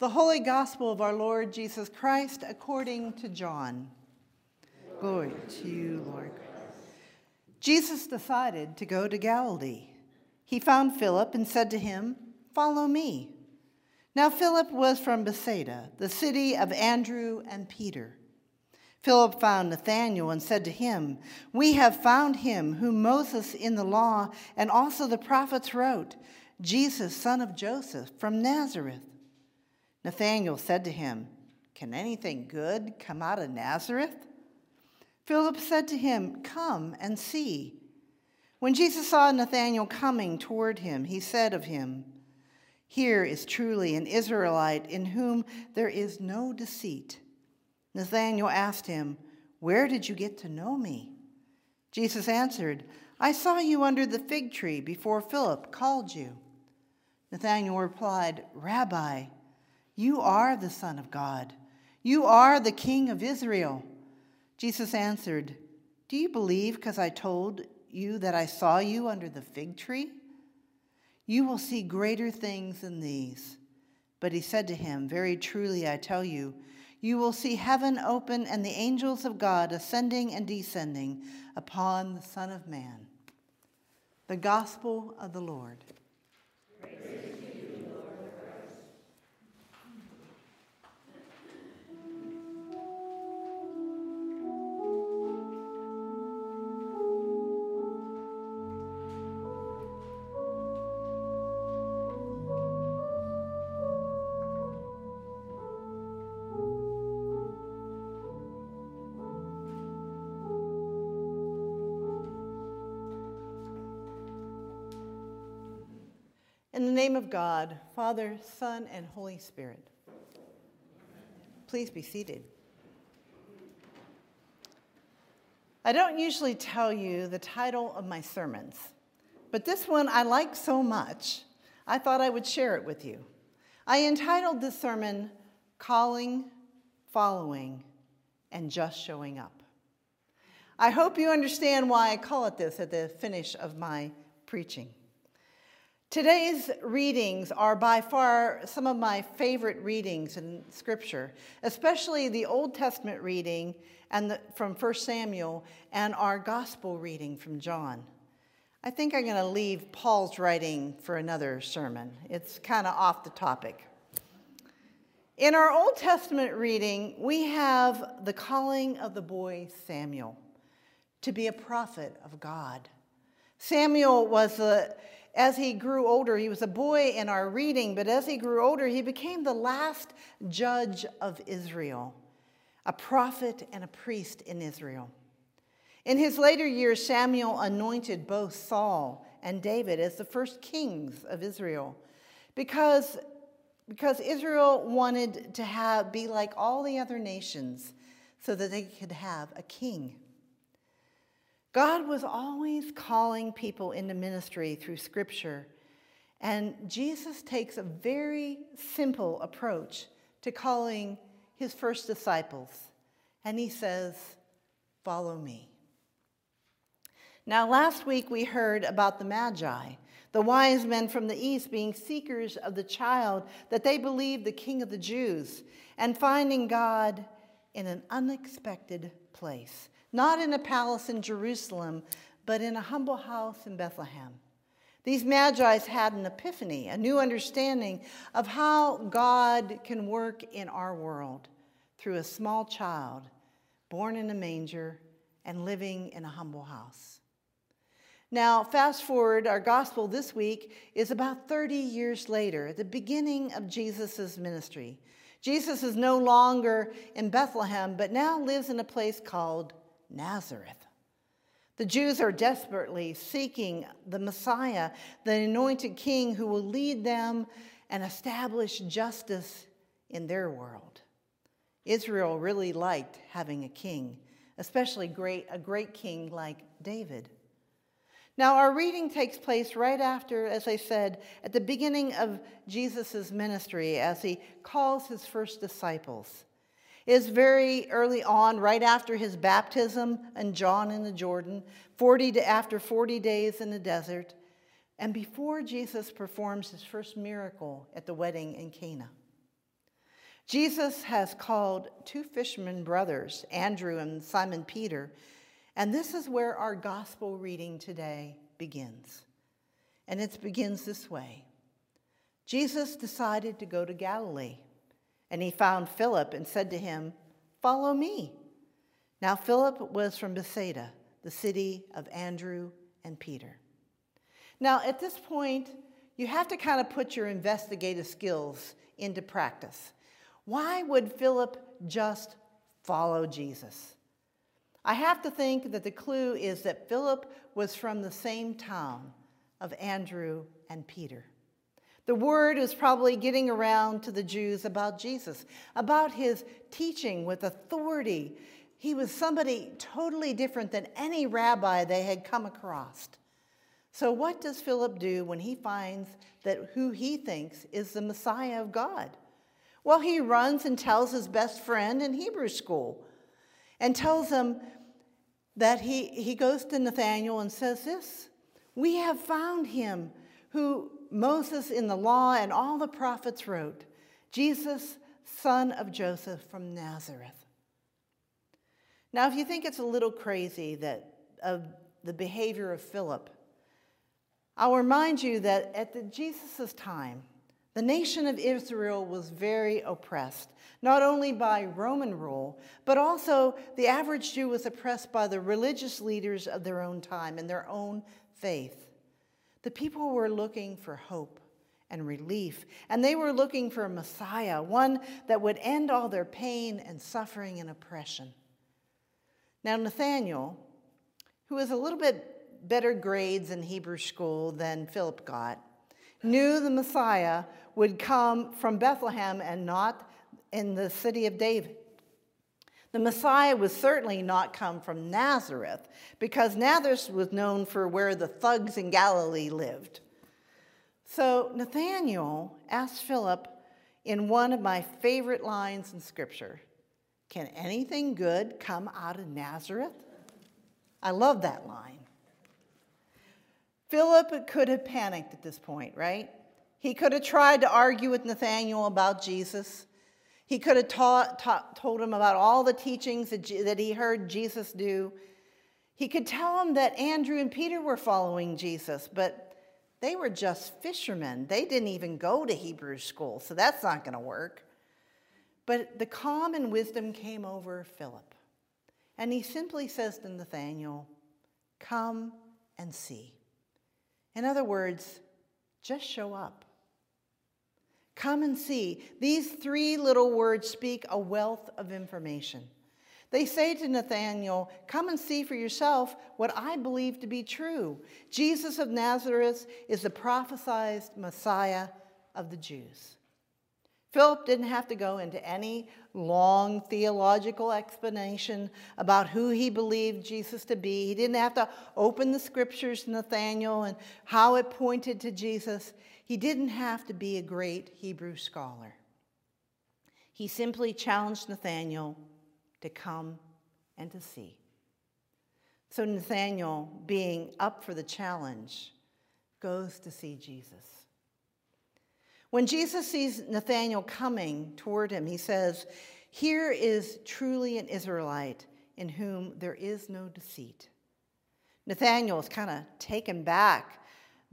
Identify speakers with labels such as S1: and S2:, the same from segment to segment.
S1: The Holy Gospel of our Lord Jesus Christ according to John. Glory to you, Lord. Jesus decided to go to Galilee. He found Philip and said to him, Follow me. Now, Philip was from Bethsaida, the city of Andrew and Peter. Philip found Nathanael and said to him, We have found him whom Moses in the law and also the prophets wrote, Jesus, son of Joseph, from Nazareth. Nathanael said to him, Can anything good come out of Nazareth? Philip said to him, Come and see. When Jesus saw Nathanael coming toward him, he said of him, Here is truly an Israelite in whom there is no deceit. Nathanael asked him, Where did you get to know me? Jesus answered, I saw you under the fig tree before Philip called you. Nathanael replied, Rabbi, you are the Son of God. You are the King of Israel. Jesus answered, Do you believe because I told you that I saw you under the fig tree? You will see greater things than these. But he said to him, Very truly I tell you, you will see heaven open and the angels of God ascending and descending upon the Son of Man. The Gospel of the Lord. In the name of God, Father, Son, and Holy Spirit. Please be seated. I don't usually tell you the title of my sermons, but this one I like so much, I thought I would share it with you. I entitled this sermon, Calling, Following, and Just Showing Up. I hope you understand why I call it this at the finish of my preaching. Today's readings are by far some of my favorite readings in Scripture, especially the Old Testament reading and the, from 1 Samuel and our Gospel reading from John. I think I'm going to leave Paul's writing for another sermon. It's kind of off the topic. In our Old Testament reading, we have the calling of the boy Samuel to be a prophet of God. Samuel was a as he grew older, he was a boy in our reading, but as he grew older, he became the last judge of Israel, a prophet and a priest in Israel. In his later years, Samuel anointed both Saul and David as the first kings of Israel because, because Israel wanted to have, be like all the other nations so that they could have a king. God was always calling people into ministry through Scripture. And Jesus takes a very simple approach to calling his first disciples. And he says, Follow me. Now, last week we heard about the Magi, the wise men from the east being seekers of the child that they believed the king of the Jews, and finding God in an unexpected place not in a palace in Jerusalem, but in a humble house in Bethlehem. These magi's had an epiphany, a new understanding of how God can work in our world through a small child born in a manger and living in a humble house. Now, fast forward, our gospel this week is about 30 years later, the beginning of Jesus' ministry. Jesus is no longer in Bethlehem, but now lives in a place called Nazareth. The Jews are desperately seeking the Messiah, the anointed king who will lead them and establish justice in their world. Israel really liked having a king, especially great, a great king like David. Now, our reading takes place right after, as I said, at the beginning of Jesus' ministry as he calls his first disciples is very early on, right after his baptism and John in the Jordan, 40 to, after 40 days in the desert, and before Jesus performs his first miracle at the wedding in Cana. Jesus has called two fishermen brothers, Andrew and Simon Peter, and this is where our gospel reading today begins. And it begins this way Jesus decided to go to Galilee, and he found Philip and said to him, Follow me. Now, Philip was from Bethsaida, the city of Andrew and Peter. Now, at this point, you have to kind of put your investigative skills into practice. Why would Philip just follow Jesus? I have to think that the clue is that Philip was from the same town of Andrew and Peter. The word is probably getting around to the Jews about Jesus, about his teaching with authority. He was somebody totally different than any rabbi they had come across. So, what does Philip do when he finds that who he thinks is the Messiah of God? Well, he runs and tells his best friend in Hebrew school and tells him that he, he goes to Nathanael and says this We have found him who Moses in the law and all the prophets wrote, Jesus, son of Joseph from Nazareth. Now, if you think it's a little crazy that of the behavior of Philip, I'll remind you that at Jesus' time, the nation of Israel was very oppressed, not only by Roman rule, but also the average Jew was oppressed by the religious leaders of their own time and their own faith. The people were looking for hope and relief, and they were looking for a Messiah, one that would end all their pain and suffering and oppression. Now, Nathanael, who was a little bit better grades in Hebrew school than Philip got, knew the Messiah would come from Bethlehem and not in the city of David. The Messiah would certainly not come from Nazareth because Nazareth was known for where the thugs in Galilee lived. So Nathanael asked Philip in one of my favorite lines in Scripture Can anything good come out of Nazareth? I love that line. Philip could have panicked at this point, right? He could have tried to argue with Nathanael about Jesus. He could have taught, taught, told him about all the teachings that, that he heard Jesus do. He could tell him that Andrew and Peter were following Jesus, but they were just fishermen. They didn't even go to Hebrew school, so that's not going to work. But the calm and wisdom came over Philip. And he simply says to Nathanael, Come and see. In other words, just show up. Come and see. These three little words speak a wealth of information. They say to Nathanael, Come and see for yourself what I believe to be true. Jesus of Nazareth is the prophesied Messiah of the Jews. Philip didn't have to go into any long theological explanation about who he believed Jesus to be. He didn't have to open the scriptures, Nathanael, and how it pointed to Jesus. He didn't have to be a great Hebrew scholar. He simply challenged Nathanael to come and to see. So Nathanael, being up for the challenge, goes to see Jesus. When Jesus sees Nathanael coming toward him, he says, Here is truly an Israelite in whom there is no deceit. Nathanael is kind of taken back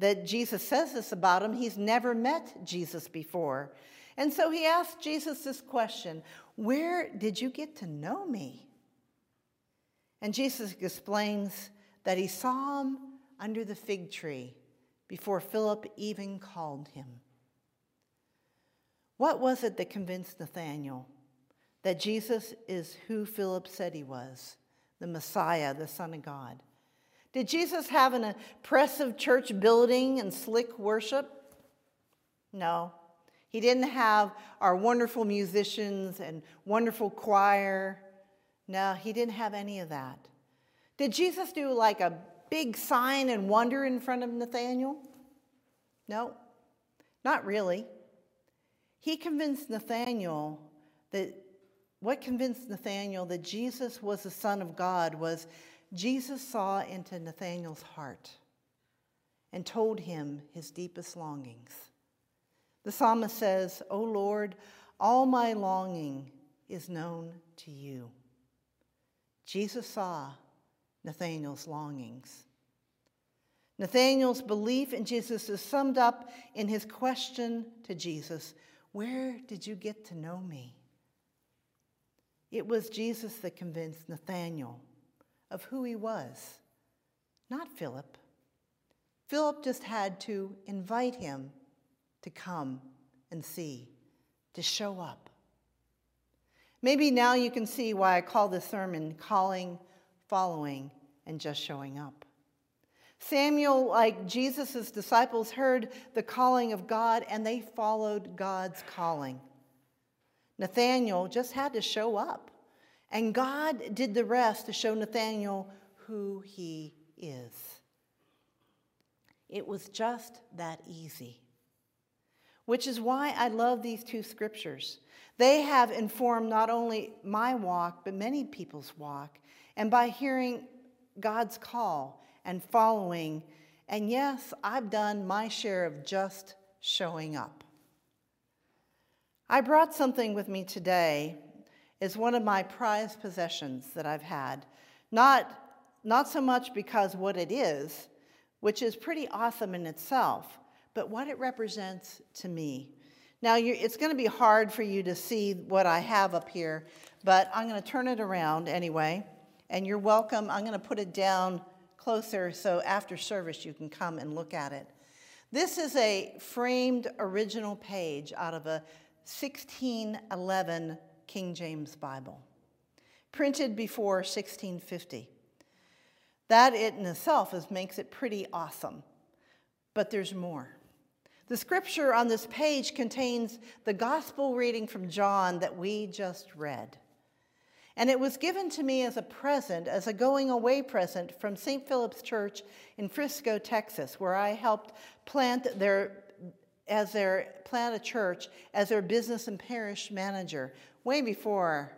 S1: that Jesus says this about him. He's never met Jesus before. And so he asked Jesus this question Where did you get to know me? And Jesus explains that he saw him under the fig tree before Philip even called him. What was it that convinced Nathanael that Jesus is who Philip said he was, the Messiah, the Son of God? Did Jesus have an impressive church building and slick worship? No. He didn't have our wonderful musicians and wonderful choir. No, he didn't have any of that. Did Jesus do like a big sign and wonder in front of Nathanael? No, not really. He convinced Nathanael that what convinced Nathanael that Jesus was the Son of God was Jesus saw into Nathanael's heart and told him his deepest longings. The psalmist says, O Lord, All my longing is known to you. Jesus saw Nathanael's longings. Nathanael's belief in Jesus is summed up in his question to Jesus Where did you get to know me? It was Jesus that convinced Nathanael of who he was, not Philip. Philip just had to invite him to come and see, to show up. Maybe now you can see why I call this sermon Calling, Following, and Just Showing Up. Samuel, like Jesus' disciples, heard the calling of God and they followed God's calling. Nathanael just had to show up, and God did the rest to show Nathanael who he is. It was just that easy. Which is why I love these two scriptures. They have informed not only my walk, but many people's walk. And by hearing God's call and following, and yes, I've done my share of just showing up. I brought something with me today as one of my prized possessions that I've had. Not, not so much because what it is, which is pretty awesome in itself, but what it represents to me. Now, it's going to be hard for you to see what I have up here, but I'm going to turn it around anyway, and you're welcome. I'm going to put it down closer so after service you can come and look at it. This is a framed original page out of a 1611 King James Bible, printed before 1650. That in itself is, makes it pretty awesome. But there's more. The scripture on this page contains the gospel reading from John that we just read. And it was given to me as a present, as a going away present from St. Philip's Church in Frisco, Texas, where I helped plant their as their plant a church as their business and parish manager way before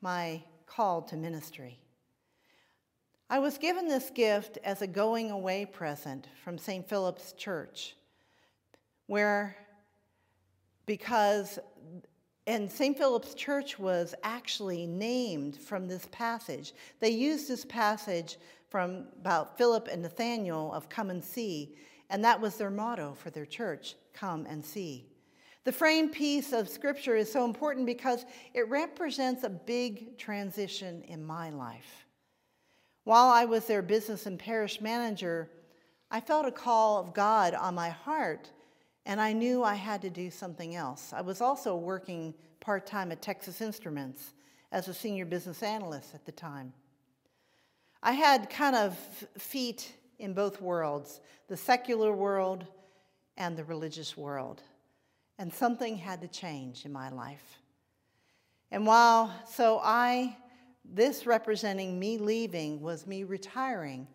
S1: my call to ministry. I was given this gift as a going away present from St. Philip's Church, where, because, and St. Philip's Church was actually named from this passage. They used this passage from about Philip and Nathanael of come and see, and that was their motto for their church come and see. The frame piece of scripture is so important because it represents a big transition in my life. While I was their business and parish manager, I felt a call of God on my heart, and I knew I had to do something else. I was also working part time at Texas Instruments as a senior business analyst at the time. I had kind of feet in both worlds the secular world and the religious world. And something had to change in my life. And while, so I this representing me leaving was me retiring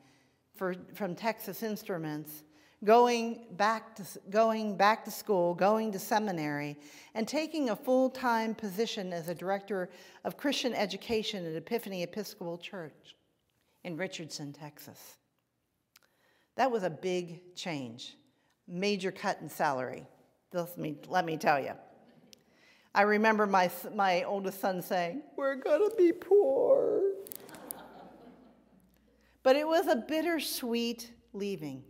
S1: for, from Texas Instruments, going back, to, going back to school, going to seminary, and taking a full time position as a director of Christian education at Epiphany Episcopal Church in Richardson, Texas. That was a big change, major cut in salary. Let me, let me tell you. I remember my, my oldest son saying, We're going to be poor. but it was a bittersweet leaving.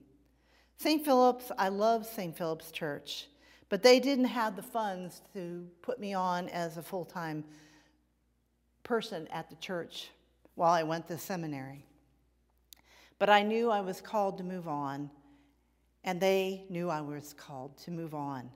S1: St. Philip's, I love St. Philip's Church, but they didn't have the funds to put me on as a full time person at the church while I went to seminary. But I knew I was called to move on, and they knew I was called to move on.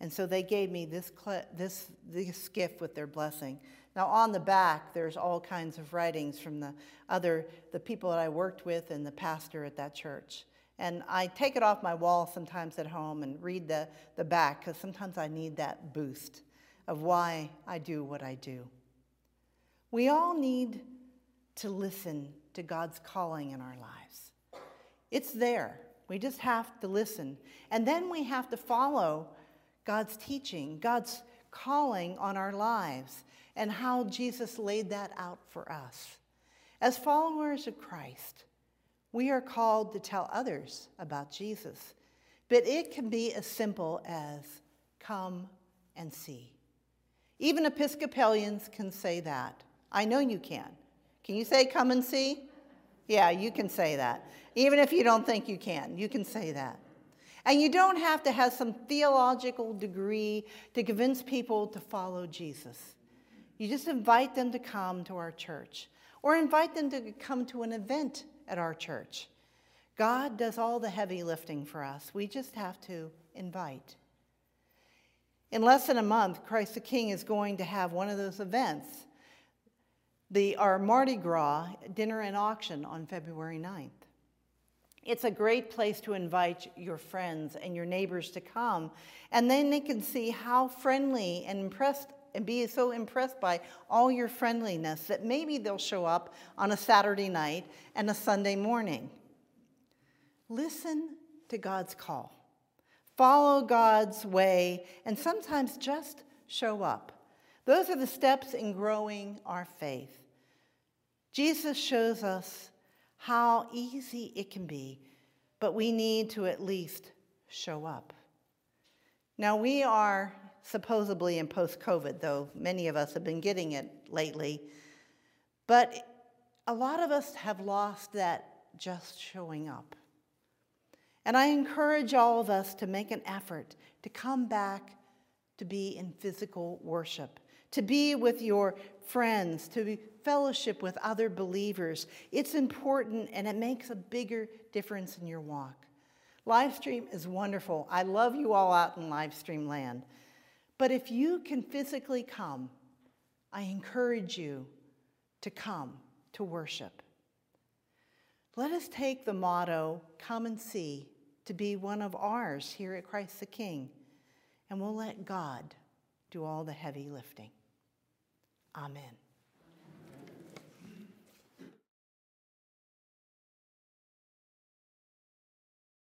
S1: And so they gave me this, this, this gift with their blessing. Now, on the back, there's all kinds of writings from the other, the people that I worked with and the pastor at that church. And I take it off my wall sometimes at home and read the, the back because sometimes I need that boost of why I do what I do. We all need to listen to God's calling in our lives. It's there. We just have to listen. And then we have to follow God's teaching, God's calling on our lives, and how Jesus laid that out for us. As followers of Christ, we are called to tell others about Jesus, but it can be as simple as come and see. Even Episcopalians can say that. I know you can. Can you say, come and see? Yeah, you can say that. Even if you don't think you can, you can say that. And you don't have to have some theological degree to convince people to follow Jesus. You just invite them to come to our church or invite them to come to an event at our church. God does all the heavy lifting for us. We just have to invite. In less than a month, Christ the King is going to have one of those events, the, our Mardi Gras dinner and auction on February 9th. It's a great place to invite your friends and your neighbors to come, and then they can see how friendly and impressed and be so impressed by all your friendliness that maybe they'll show up on a Saturday night and a Sunday morning. Listen to God's call. Follow God's way, and sometimes just show up. Those are the steps in growing our faith. Jesus shows us how easy it can be, but we need to at least show up. Now, we are supposedly in post COVID, though many of us have been getting it lately, but a lot of us have lost that just showing up. And I encourage all of us to make an effort to come back to be in physical worship, to be with your friends, to fellowship with other believers. It's important and it makes a bigger difference in your walk. Livestream is wonderful. I love you all out in livestream land. But if you can physically come, I encourage you to come to worship. Let us take the motto, come and see, to be one of ours here at Christ the King, and we'll let God do all the heavy lifting. Amen.